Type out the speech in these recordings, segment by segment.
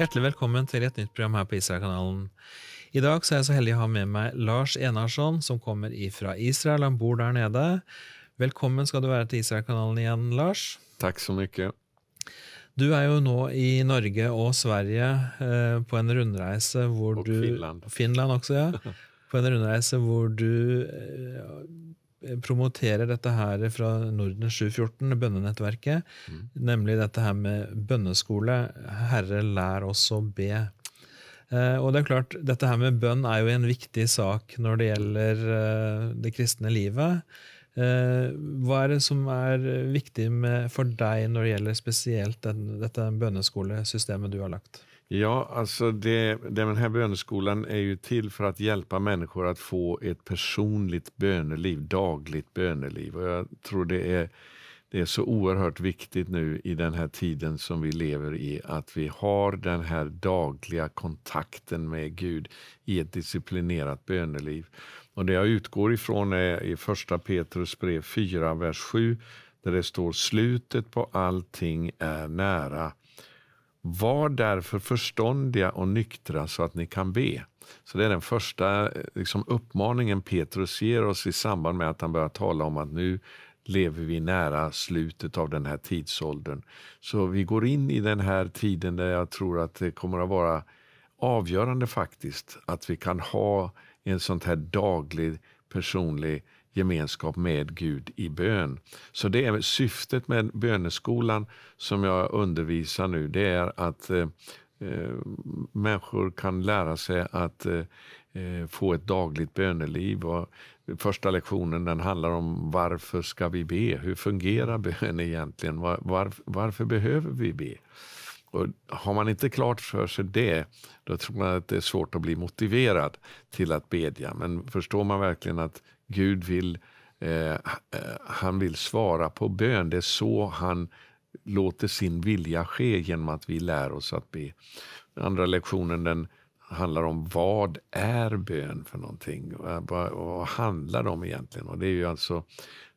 Hjertelig velkommen til et nytt program her på Israelkanalen. I dag så er jeg så heldig å ha med meg Lars Enarsson, som kommer fra Israel. Han bor der nede. Velkommen skal du være til Israelkanalen igjen, Lars. Tack så mycket. Du er jo nå i Norge og Sverige eh, på en rundreise hvor Og du Finland. Finland også, ja. På en rundreise hvor du eh, promoterer dette her fra Norden 714, bønnenettverket, nemlig dette her med bønneskole. Herre, lær oss å be. Eh, og det er klart, dette her med bønn er jo en viktig sak når det gjelder eh, det kristne livet. Eh, hva er det som er viktig med, for deg når det gjelder spesielt dette bønneskolesystemet du har lagt? Ja, alltså det, den här böneskolan är ju till för att hjälpa människor att få ett personligt böneliv, dagligt böneliv. Och jag tror det är, det är så oerhört viktigt nu i den här tiden som vi lever i, att vi har den här dagliga kontakten med Gud i ett disciplinerat böneliv. Och det jag utgår ifrån är i första Petrus brev 4, vers 7, där det står slutet på allting är nära. Var därför förståndiga och nyktra så att ni kan be. Så det är den första eh, liksom, uppmaningen Petrus ger oss i samband med att han börjar tala om att nu lever vi nära slutet av den här tidsåldern. Så vi går in i den här tiden där jag tror att det kommer att vara avgörande faktiskt att vi kan ha en sånt här daglig personlig gemenskap med Gud i bön. Så det är syftet med böneskolan som jag undervisar nu, det är att eh, eh människor kan lära sig att eh, eh, få ett dagligt böneliv. Och första lektionen den handlar om varför ska vi be? Hur fungerar bön egentligen? Var, var, varför behöver vi be? Och har man inte klart för sig det, då tror man att det är svårt att bli motiverad till att bedja. Men förstår man verkligen att Gud vill, eh, eh, han vill svara på bön, det är så han låter sin vilja ske genom att vi lär oss att be. Den andra lektionen den handlar om vad är bön för någonting? Eh, vad, vad, handlar det om egentligen? Och det är ju alltså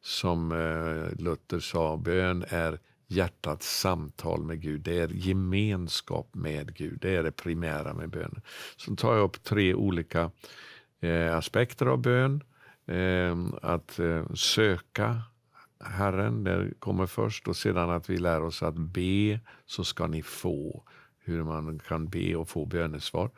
som eh, Luther sa, bön är hjärtats samtal med Gud. Det är gemenskap med Gud. Det är det primära med bön. Så tar jag upp tre olika eh, aspekter av bön. Eh, att eh, söka Herren, det kommer först. Och sedan att vi lär oss att be så ska ni få. Hur man kan be och få bönesvar.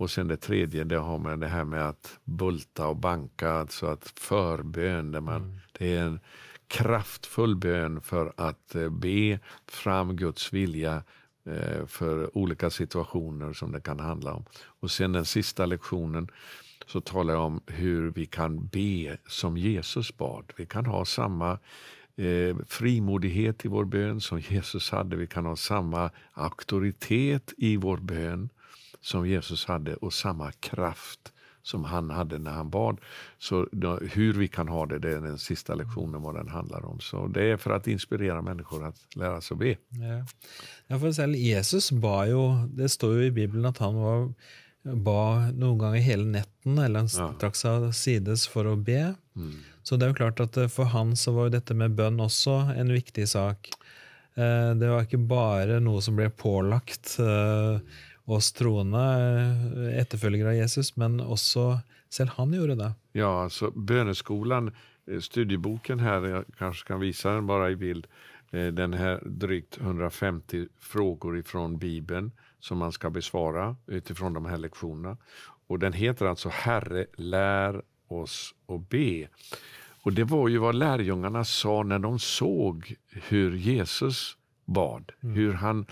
Och sen det tredje, det har med det här med att bulta och banka, alltså att förbön. Där man, Det är en kraftfull bön för att eh, be fram Guds vilja eh, för olika situationer som det kan handla om. Och sen den sista lektionen så talar jag om hur vi kan be som Jesus bad. Vi kan ha samma eh, frimodighet i vår bön som Jesus hade. Vi kan ha samma auktoritet i vår bön som Jesus hade och samma kraft som han hade när han bad. Så då, hur vi kan ha det, det är den sista lektionen vad den handlar om. Så det är för att inspirera människor att lära sig att be. Ja. ja, för Jesus bad ju, Det står ju i Bibeln att han var, ba noen ganger hele netten, eller han Ja. trakk seg sides for å be. Så det er jo klart at eh, for han så var jo dette med bønn også en viktig sak. Eh, Det var ikke bare noe som ble pålagt eh, oss troende etterfølgere av Jesus, men også selv han gjorde det. Ja, böneskolan, eh, studieboken här, jag kanske kan visa den bara i bild. Den här drygt 150 frågor ifrån Bibeln som man ska besvara utifrån de här lektionerna. Och den heter alltså Herre, lär oss att be. Och det var ju vad lärjungarna sa när de såg hur Jesus bad. Hur han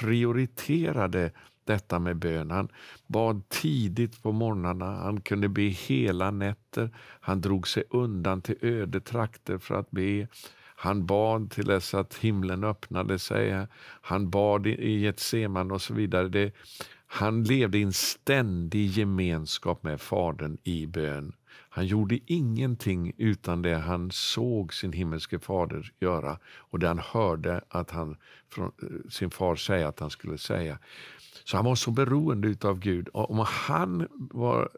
prioriterade detta med bön. Han bad tidigt på morgnarna, han kunde be hela nätter. Han drog sig undan till öde trakter för att be. Han bad till dess att himlen öppnade sig. Han bad i- i Getsemane och så vidare. Det, han levde i en ständig gemenskap med Fadern i bön. Han gjorde ingenting utan det han såg sin himmelske fader göra och det han hörde att han från sin far säga att han skulle säga. Så han var så beroende av Gud. Och om han var,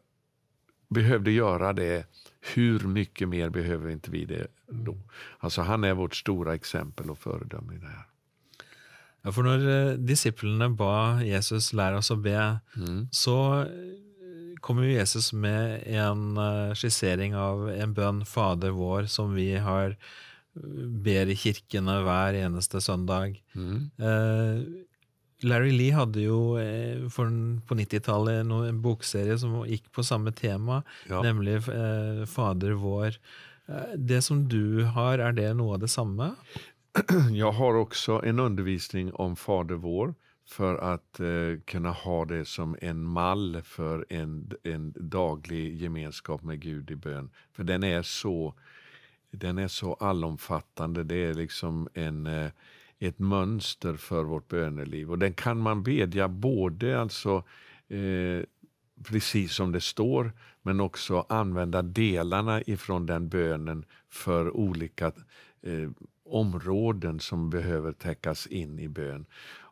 behövde göra det, hur mycket mer behöver inte vi det då? Alltså han är vårt stora exempel och föredöme i det här. Ja, for når eh, disiplene ba Jesus lære oss å be, Mm. så eh, kommer Jesus med en eh, skissering av en bønn, Fader vår, som vi har ber i kirkene hver eneste søndag. Mm. Eh, Larry Lee hadde jo eh, på 90-tallet no- en bokserie som gikk på samme tema, Ja. nemlig eh, Fader vår. Eh, det som du har, er det noe av det samme? Jag har också en undervisning om Fader vår för att eh, kunna ha det som en mall för en, en daglig gemenskap med Gud i bön. För den är så, den är så allomfattande. Det är liksom en, eh, ett mönster för vårt böneliv. Och den kan man bedja både alltså eh, precis som det står, men också använda delarna ifrån den bönen för olika eh, områden som behöver täckas in i bön.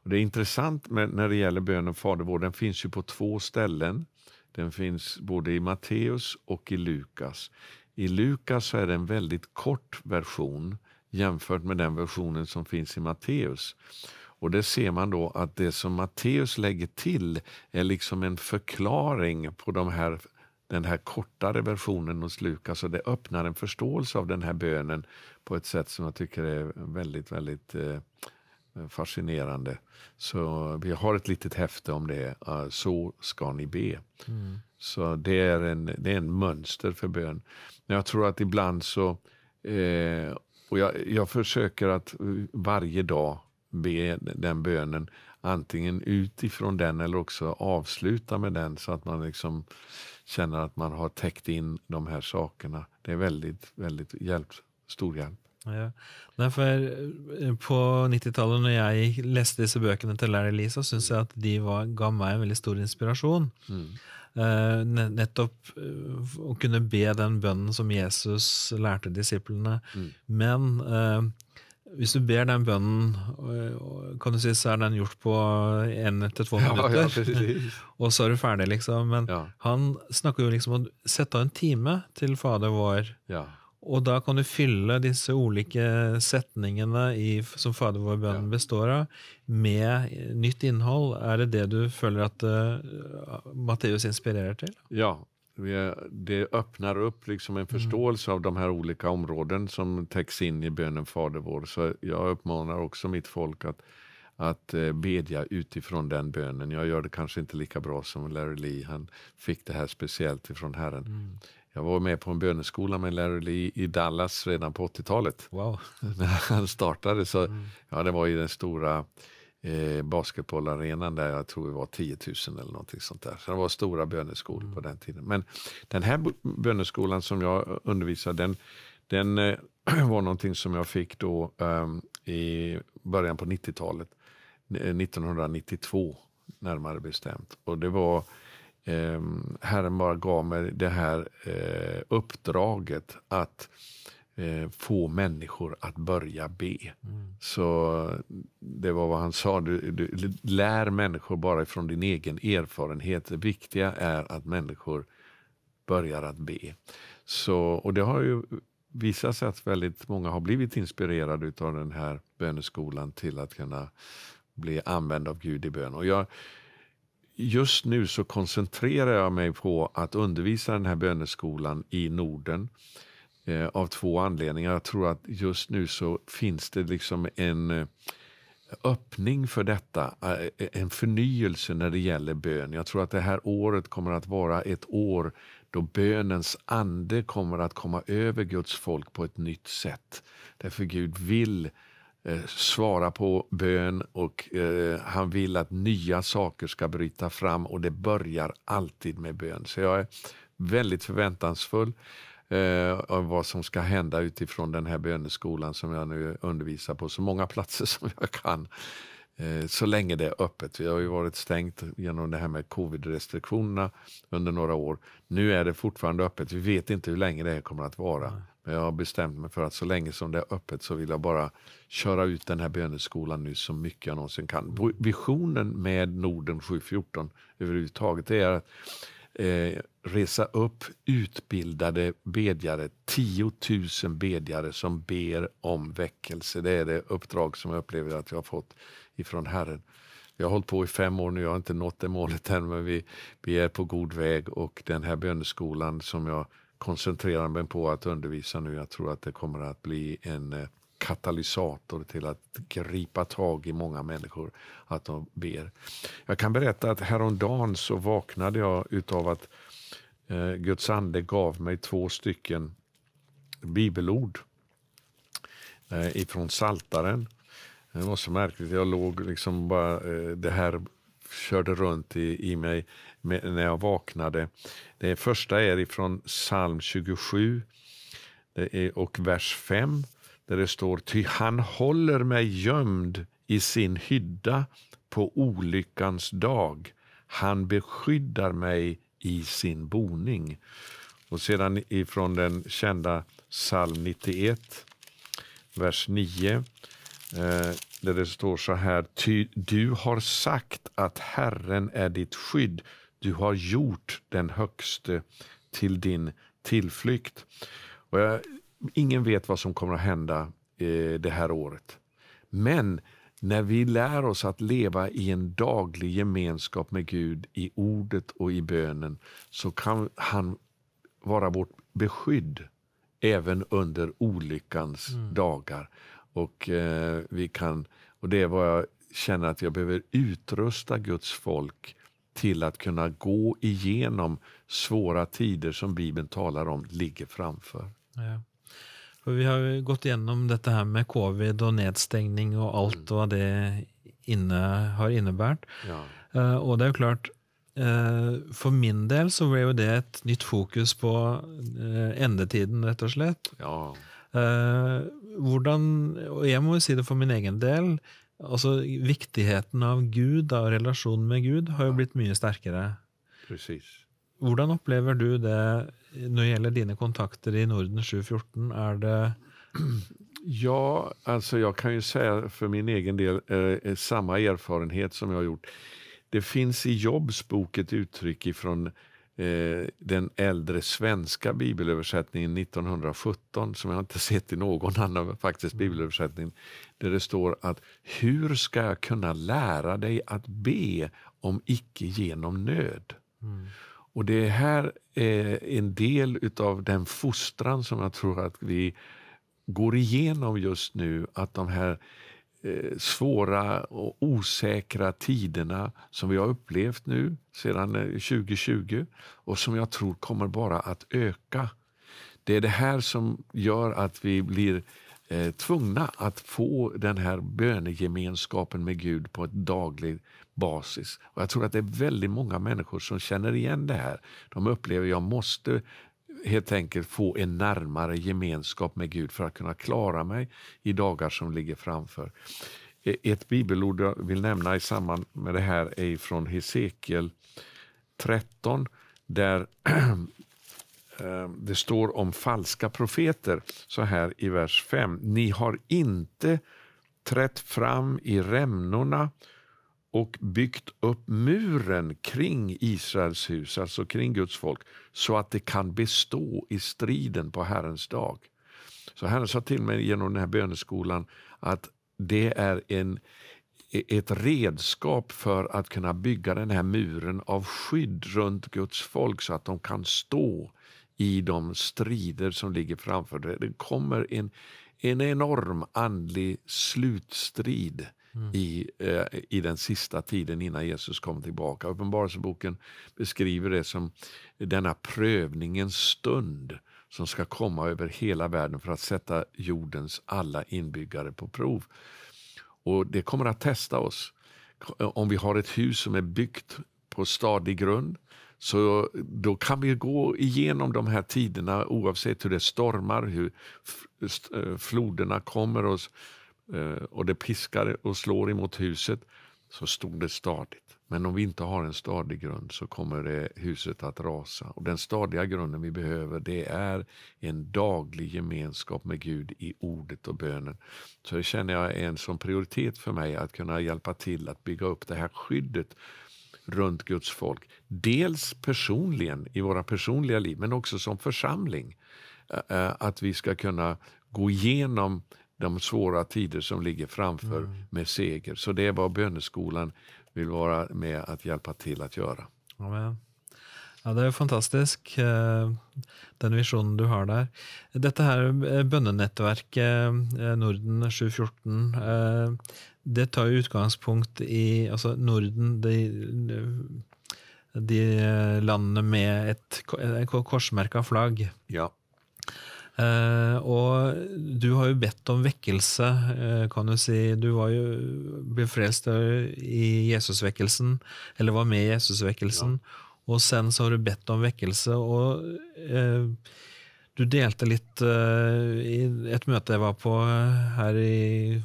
Och det är intressant med, när det gäller bönen Fader vår, den finns ju på två ställen. Den finns både i Matteus och i Lukas. I Lukas så är det en väldigt kort version jämfört med den versionen som finns i Matteus. Och det ser man då att det som Matteus lägger till är liksom en förklaring på de här, den här kortare versionen hos Lukas och det öppnar en förståelse av den här bönen på ett sätt som jag tycker är väldigt, väldigt eh, fascinerande. Så vi har ett litet häfte om det, eh, Så ska ni be. Så det är, en, det är en mönster för bön. Men jag tror att ibland så, eh, och jag, jag försöker att eh, varje dag be den bönen antingen utifrån den eller också avsluta med den så att man liksom känner att man har täckt in de här sakerna. Det är väldigt, väldigt hjälp, stor hjälp. Ja. Nei, for eh, På 90-tallet, når jeg leste disse bøkene til Larry Lee, så syns jeg at de var, ga meg en veldig stor inspirasjon. Eh, ne- nettopp eh, å kunne be den bønnen som Jesus lærte disiplene. Men eh, hvis du ber den bønnen, eh, kan du si, så er den gjort på én til to minutter. precis. og så er du ferdig, liksom. Men Ja. han snakker jo liksom om å sette av en time til Fader vår. Ja. Og da kan du fylle disse ulike setningene i, som Fader vår-bønnen består av, med nytt innhold. Er det det du føler at uh, Matteus inspirerer til? Ja, är- det öppnar upp liksom en förståelse av de här olika områden som täcks in i bönen Fader vår. Så jag uppmanar också mitt folk att, att eh, bedja utifrån den bönen. Jag gör det kanske inte lika bra som Larry Lee. Han fick det här speciellt ifrån Herren. Jag var med på en böneskola med Larry Lee i Dallas redan på 80-talet. Wow. när han startade. Så, ja, det var i den stora eh, basketbollarenan där jag tror det var 10 000 eller någonting sånt där. Så det var stora böneskolor på den tiden. Men den här böneskolan som jag undervisade, den, den eh, var någonting som jag fick då ehm, i början på 90-talet. eh, 1992 närmare bestämt. Och det var eh, Herren bara gav mig det här eh, uppdraget att eh, få människor att börja be. Så det var vad han sa, du, du lär människor bara ifrån din egen erfarenhet. Det viktiga är att människor börjar att be. Så, och det har ju visat sig att väldigt många har blivit inspirerade av den här böneskolan till att kunna bli använd av Gud i bön. Och jag, just nu så koncentrerar jag mig på att undervisa den här böneskolan i Norden eh, av två anledningar. Jag tror att just nu så finns det liksom en eh, öppning för detta, eh, en förnyelse när det gäller bön. Jag tror att det här året kommer att vara ett år då bönens ande kommer att komma över Guds folk på ett nytt sätt. Därför Gud vill Eh, svara på bön och eh, han vill att nya saker ska bryta fram och det börjar alltid med bön. Så jag är väldigt förväntansfull eh, av vad som ska hända utifrån den här böneskolan som jag nu undervisar på så många platser som jag kan. Eh, så länge det är öppet. Vi har ju varit stängt genom det här med covid-restriktionerna under några år. Nu är det fortfarande öppet. Vi vet inte hur länge det här kommer att vara. Men jag har bestämt mig för att så länge som det är öppet så vill jag bara köra ut den här böneskolan nu så mycket jag någonsin kan. Visionen med Norden 714 överhuvudtaget är att eh, resa upp utbildade bedjare, 10 000 bedjare som ber om väckelse. Det är det uppdrag som jag upplever att jag har fått ifrån Herren. Vi har hållit på i fem år nu, jag har inte nått det målet än, men vi, vi är på god väg och den här böneskolan som jag koncentrerar mig på att undervisa nu, jag tror att det kommer att bli en eh, katalysator till att gripa tag i många människor, att de ber. Jag kan berätta att häromdagen så vaknade jag utav att eh, Guds ande gav mig två stycken bibelord eh, ifrån Saltaren. Det var så märkligt, jag låg liksom bara, eh, det här körde runt i, i mig med, när jag vaknade. Det första är ifrån psalm 27 det är, och vers 5 där det står Ty han håller mig gömd i sin hydda på olyckans dag. Han beskyddar mig i sin boning. Och sedan ifrån den kända psalm 91, vers 9, eh, där det står så här. Ty du har sagt att Herren är ditt skydd. Du har gjort den högste till din tillflykt. Och jag ingen vet vad som kommer att hända eh, det här året. Men när vi lär oss att leva i en daglig gemenskap med Gud i ordet och i bönen så kan han vara vårt beskydd även under olyckans mm. dagar. Och, eh, vi kan, och det är vad jag känner att jag behöver utrusta Guds folk till att kunna gå igenom svåra tider som Bibeln talar om ligger framför. Ja. For vi har jo gått gjennom dette her med covid og nedstengning og alt hva det inne, har innebært. Ja. Uh, og det jo klart, uh, for min del så ble jo det et nytt fokus på uh, endetiden, rett og slett. Ja. Hvordan, og jeg må jo si det for min egen del, altså viktigheten av Gud, av relasjonen med Gud, har jo blitt mye sterkere. Precis. Hvordan opplever du det när det gäller dina kontakter i Norden 714? Är det... Ja, alltså jag kan ju säga för min egen del eh, samma erfarenhet som jag har gjort. Det finns i Jobs bok ett uttryck ifrån eh, den äldre svenska bibelöversättningen 1917 som jag inte sett i någon annan faktiskt bibelöversättning. Där det står att hur ska jag kunna lära dig att be om icke genom nöd? Mm. Och det här är en del utav den fostran som jag tror att vi går igenom just nu. Att de här Eh, svåra och osäkra tiderna som vi har upplevt nu sedan eh, 2020 och som jag tror kommer bara att öka. Det är det här som gör att vi blir eh, tvungna att få den här bönegemenskapen med Gud på ett dagligt basis. Och Jag tror att det är väldigt många människor som känner igen det här. De upplever att jag måste helt enkelt få en närmare gemenskap med Gud för att kunna klara mig i dagar som ligger framför. E- ett bibelord jag vill nämna i samband med det här är från Hesekiel 13 där eh, det står om falska profeter så här i vers 5. Ni har inte trätt fram i rämnorna och byggt upp muren kring Israels hus, alltså kring Guds folk, så att det kan bestå i striden på Herrens dag. Så Herren sa till mig genom den här böneskolan att det är en, ett redskap för att kunna bygga den här muren av skydd runt Guds folk så att de kan stå i de strider som ligger framför det. Det kommer en, en enorm andlig slutstrid mm. i, eh, i den sista tiden innan Jesus kom tillbaka. Uppenbarelseboken beskriver det som denna prövningens stund som ska komma över hela världen för att sätta jordens alla inbyggare på prov. Och Det kommer att testa oss. Om vi har ett hus som är byggt på stadig grund så då kan vi gå igenom de här tiderna oavsett hur det stormar, hur eh, floderna kommer och Eh, och det piskar och slår emot huset så stod det stadigt. Men om vi inte har en stadig grund så kommer det huset att rasa. Och Den stadiga grunden vi behöver det är en daglig gemenskap med Gud i ordet och bönen. Så det känner jag är en som prioritet för mig att kunna hjälpa till att bygga upp det här skyddet runt Guds folk. Dels personligen i våra personliga liv men också som församling. Eh, eh, att vi ska kunna gå igenom de svåra tider som ligger framför mm. med seger. Så det är vad böneskolan vill vara med att hjälpa till att göra. Amen. Ja, Det är fantastisk, eh, den visionen du har där. Dette her eh, bønnenettverket eh, Norden 714, det tar utgangspunkt i altså Norden, de, de landene med et korsmerka flagg. Ja. Uh, og du har jo bedt om vekkelse, uh, kan du si. Du var jo ble frelst i Jesusvekkelsen, eller var med i Jesusvekkelsen. Ja. Og sen så har du bedt om vekkelse, og uh, du delte litt i et møte jeg var på her i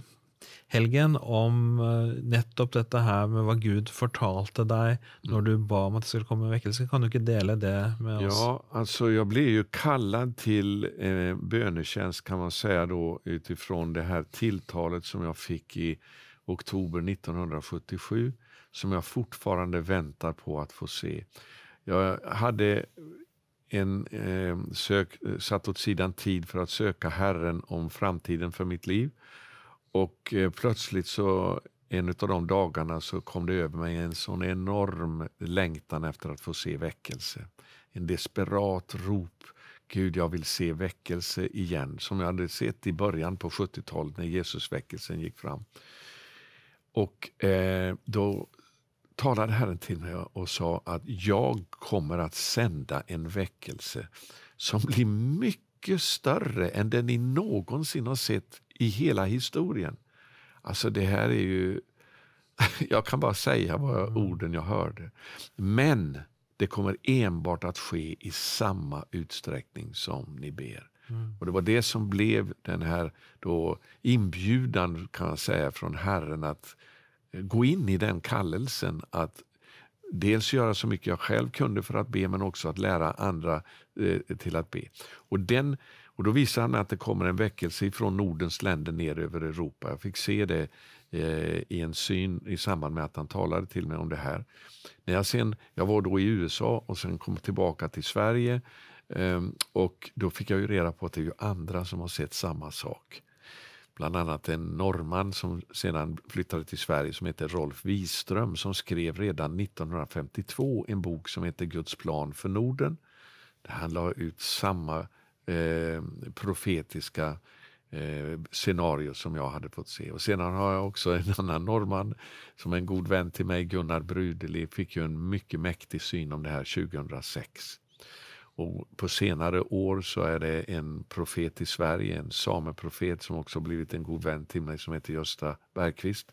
helgen om eh, nettopp dette her med vad Gud fortalte dig när du bad om att det skulle komma en väckelse. Kan du inte dela det med oss? Ja, alltså jag blev ju kallad till eh, bönetjänst kan man säga då utifrån det här tilltalet som jag fick i oktober 1977 som jag fortfarande väntar på att få se. Jag hade en, eh, sök, satt åt sidan tid för att söka Herren om framtiden för mitt liv. Och eh, plötsligt så en av de dagarna så kom det över mig en sån enorm längtan efter att få se väckelse. En desperat rop. Gud, jag vill se väckelse igen. Som jag hade sett i början på 70-talet när Jesusväckelsen gick fram. Och eh, då talade Herren till mig och sa att jag kommer att sända en väckelse som blir mycket större än den ni någonsin har sett i hela historien. Alltså det här är ju... Jag kan bara säga vad mm. orden jag hörde. Men det kommer enbart att ske i samma utsträckning som ni ber. Mm. Och Det var det som blev den här då inbjudan kan jag säga från Herren att gå in i den kallelsen att dels göra så mycket jag själv kunde för att be men också att lära andra eh, till att be. Och den och Då visade han att det kommer en väckelse från Nordens länder ner över Europa. Jag fick se det eh, i en syn i samband med att han talade till mig om det här. När jag, sen, jag var då i USA och sen kom tillbaka till Sverige eh, och då fick jag ju reda på att det är ju andra som har sett samma sak. Bland annat en norrman som sedan flyttade till Sverige som heter Rolf Wiström som skrev redan 1952 en bok som heter Guds plan för Norden. Där han la ut samma eh, profetiska eh, scenario som jag hade fått se. Och Sedan har jag också en annan norrman som är en god vän till mig, Gunnar Brudeli, fick ju en mycket mäktig syn om det här 2006. Och på senare år så är det en profet i Sverige, en sameprofet som också blivit en god vän till mig som heter Gösta Bergqvist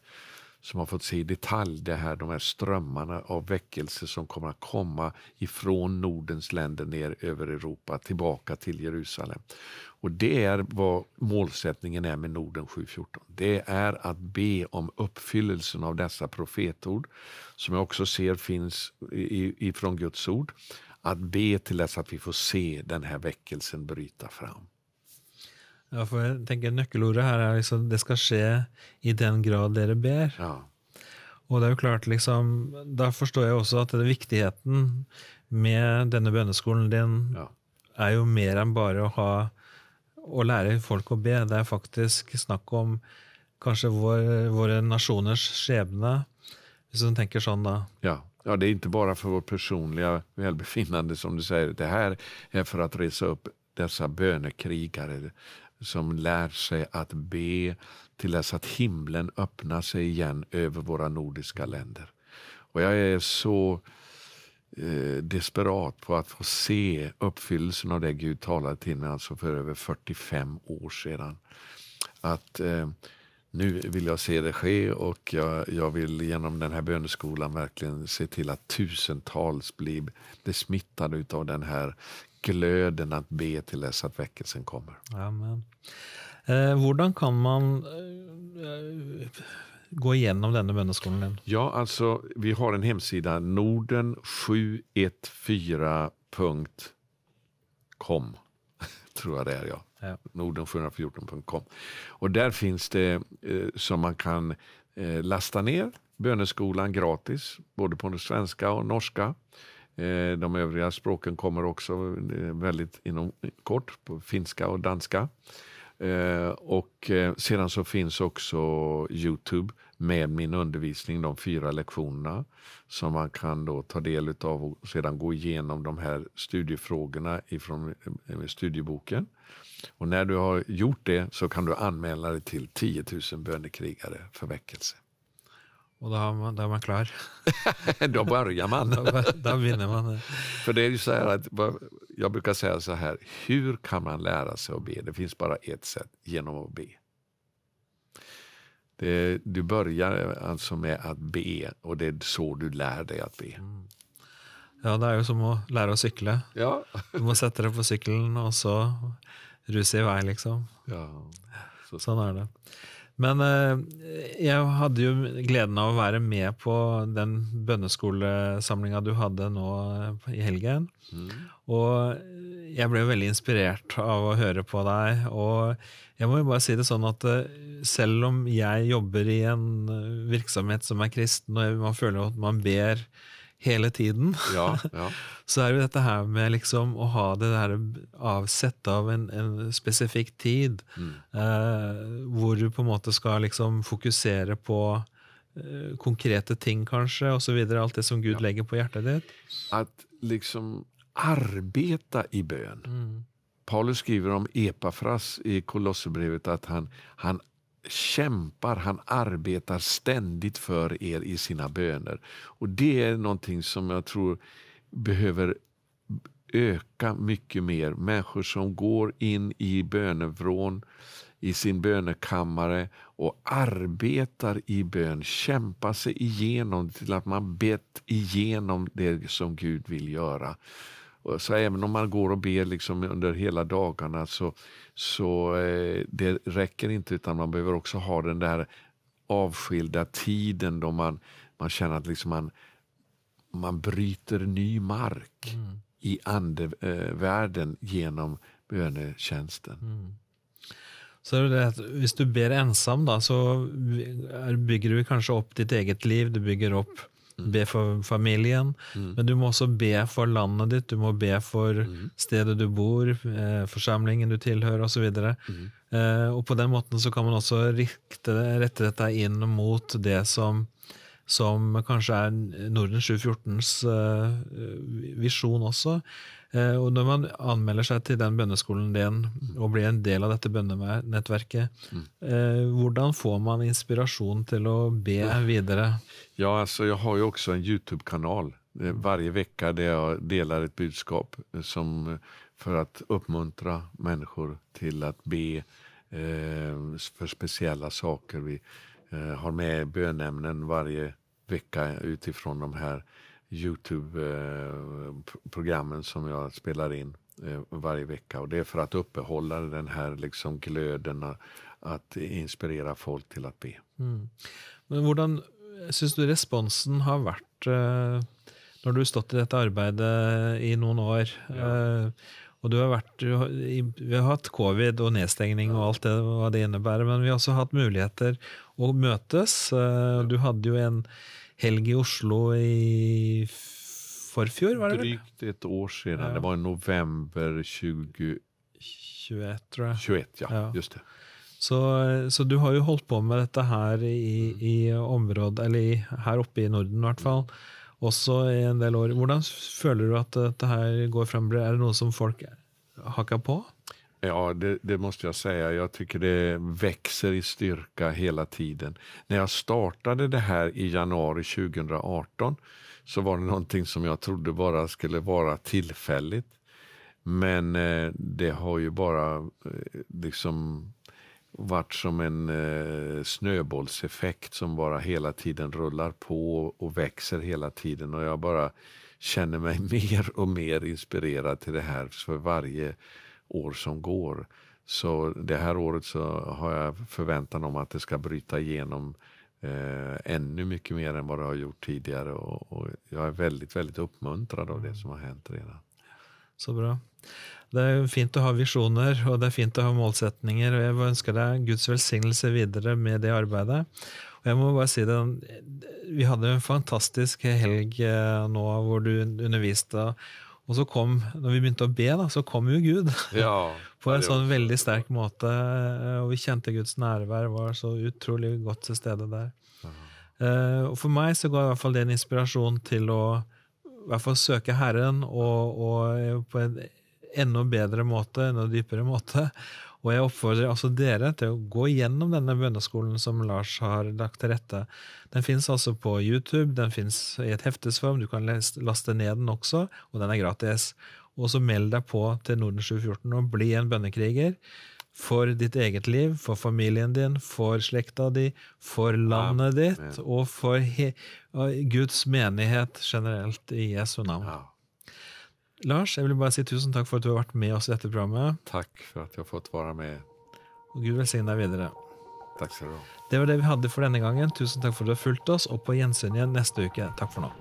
som har fått se i detalj det här, de här strömmarna av väckelse som kommer att komma ifrån Nordens länder ner över Europa tillbaka till Jerusalem. Och Det är vad målsättningen är med Norden 714. Det är att be om uppfyllelsen av dessa profetord som jag också ser finns ifrån Guds ord. Att be till dess att vi får se den här väckelsen bryta fram. Ja, for jeg tenker Nøkkelordet her er liksom det skal skje i den grad dere ber. Ja. Og det er jo klart, liksom, Da forstår jeg også at det viktigheten med denne bønneskolen din ja. er jo mer enn bare å ha å lære folk å be. Det er faktisk snakk om kanskje vår, våre nasjoners skjebne, hvis du tenker sånn da. Ja. ja, det är inte bara för vårt personliga välbefinnande som du säger. Det här är för att resa upp dessa bönekrigare som lär sig att be till dess att himlen öppnar sig igen över våra nordiska länder. Och jag är så eh, desperat på att få se uppfyllelsen av det Gud talade till mig alltså för över 45 år sedan. Att eh, nu vill jag se det ske och jag, jag, vill genom den här böneskolan verkligen se till att tusentals blir besmittade av den här glöden att be till dess att väckelsen kommer. Amen. Eh, hur kan man eh, gå igenom denna böneskolan? Ja, alltså vi har en hemsida, norden714.com. Tror jag det är, ja. ja. Norden714.com. Och där finns det eh, som man kan eh, lasta ner böneskolan gratis, både på svenska och norska. Eh, de övriga språken kommer också eh, väldigt inom kort på finska och danska. Eh, och sedan så finns också Youtube med min undervisning, de fyra lektionerna som man kan då ta del av och sedan gå igenom de här studiefrågorna ifrån studieboken. Och när du har gjort det så kan du anmäla dig till 10 000 bönekrigare för väckelse. Och då, har man, då är man klar. då börjar man. då, då vinner man. För det är ju så här att, jag brukar säga så här, hur kan man lära sig att be? Det finns bara ett sätt, genom att be. Det, du börjar alltså med att be och det är så du lär dig att be. Mm. Ja, det är ju som att lära att cykla. Ja. du måste sätta dig på cykeln och så rusa iväg liksom. Ja. Så. Sån är det. Men eh, jeg hadde jo gleden av å være med på den bønneskolesamlinga du hadde nå eh, i helgen. Mm. Og jeg ble jo veldig inspirert av å høre på deg. Og jeg må jo bare si det sånn at eh, selv om jeg jobber i en virksomhet som er kristen, og man føler at man ber hele tiden, ja, ja. så er det jo dette her med liksom å ha det der av Sette av en, en spesifikk tid, mm. eh, hvor du på en måte skal liksom fokusere på eh, konkrete ting, kanskje, videre, alt det som Gud ja. legger på hjertet ditt. Att liksom arbeta i bön. Mm. Paulus skriver om Epafras i Kolosserbrevet att han, han kämpar, han arbetar ständigt för er i sina böner. Och det är någonting som jag tror behöver öka mycket mer. Människor som går in i bönevrån, i sin bönekammare och arbetar i bön, kämpar sig igenom till att man bett igenom det som Gud vill göra. Så även om man går och ber liksom under hela dagarna så, så eh, det räcker inte utan man behöver också ha den där avskilda tiden då man, man känner att liksom man, man bryter ny mark mm. i andevärlden genom bönetjänsten. Mm. Så det att, om du ber ensam, då, så bygger du kanske upp ditt eget liv. Du bygger upp Mm. Be for familien, mm. men du må også be for landet ditt, du må be for mm. stedet du bor, eh, forsamlingen du tilhører osv. Mm. Eh, og på den måten så kan man også rikte, rette dette inn mot det som, som kanskje er Norden 714s eh, visjon også. Eh, og når man anmelder seg til den bønneskolen din og blir en del av dette bønnenettverket, mm. hvordan får man inspirasjon til å be videre? Ja, alltså jag har ju också en Youtube-kanal varje vecka där jag delar ett budskap som, för att uppmuntra människor till att be eh, för speciella saker. Vi eh, har med bönämnen varje vecka utifrån de här Youtube-programmen som jag spelar in eh, varje vecka. Och Det är för att uppehålla den här liksom glöden att inspirera folk till att be. Mm. Men hvordan syns du responsen har vært eh, når du har stått i dette arbeidet i noen år? Ja. Eh, og du har vært, Vi har hatt covid og nedstengning og alt det hva det innebærer, men vi har også hatt muligheter å møtes. Du hadde jo en helg i Oslo i förfjor var det Drygt ett år sedan. Ja. Det var i november 2021 tror jag. 21 ja, ja. just det. Så, så, du har ju hållit på med detta här i, mm. i området, eller i, här uppe i Norden i alla fall, också i en del år. Hur känner du att det här går fram? Är det något som folk hakar på? Ja, det, det, måste jag säga. Jag tycker det växer i styrka hela tiden. När jag startade det här i januari 2018 så var det någonting som jag trodde bara skulle vara tillfälligt. Men eh, det har ju bara eh, liksom varit som en eh, snöbollseffekt som bara hela tiden rullar på och växer hela tiden. Och jag bara känner mig mer och mer inspirerad till det här för varje år som går. Så det här året så har jag förväntan om att det ska bryta igenom eh, ännu mycket mer än vad det har gjort tidigare. Och, och, jag är väldigt, väldigt uppmuntrad av det som har hänt redan. Så bra. Det är fint att ha visioner och det är fint att ha målsättningar. Och jag önskar dig Guds välsignelse vidare med det arbetet. Jag måste bara säga... si det, Vi hade en fantastisk helg eh, nu, där du undervisade. Og så kom, når vi å be, da, så kom jo Gud. Ja, På en var- veldig sterk måte. eh, Og vi kjente Guds nærvær var så utrolig godt til stede der. Eh, Og for meg så ga i hvert fall det en inspirasjon til å i hvert fall søke Herren og, og på en enda bedre måte, enda dypere måte. Og jeg oppfordrer altså dere til å gå gjennom denne bønneskolen som Lars har lagt til rette. Den fins altså på YouTube, den fins i et heftesform, du kan laste ned den også, og den er gratis. Og så meld deg på til Norden 714 og bli en bønnekriger. For ditt eget liv, for familien din, for slekta di, for landet ditt og for Guds menighet generelt, i Jesu navn. Lars, jeg vil bare si tusen takk for at du har vært med oss i dette programmet. Tack för att jag har fått vara med. Og Gud velsigne deg videre. Tack så du ha. Det var det vi hadde for denne gangen. Tusen takk for at du har fulgt oss, og på gjensyn igjen neste uke. Takk for nå.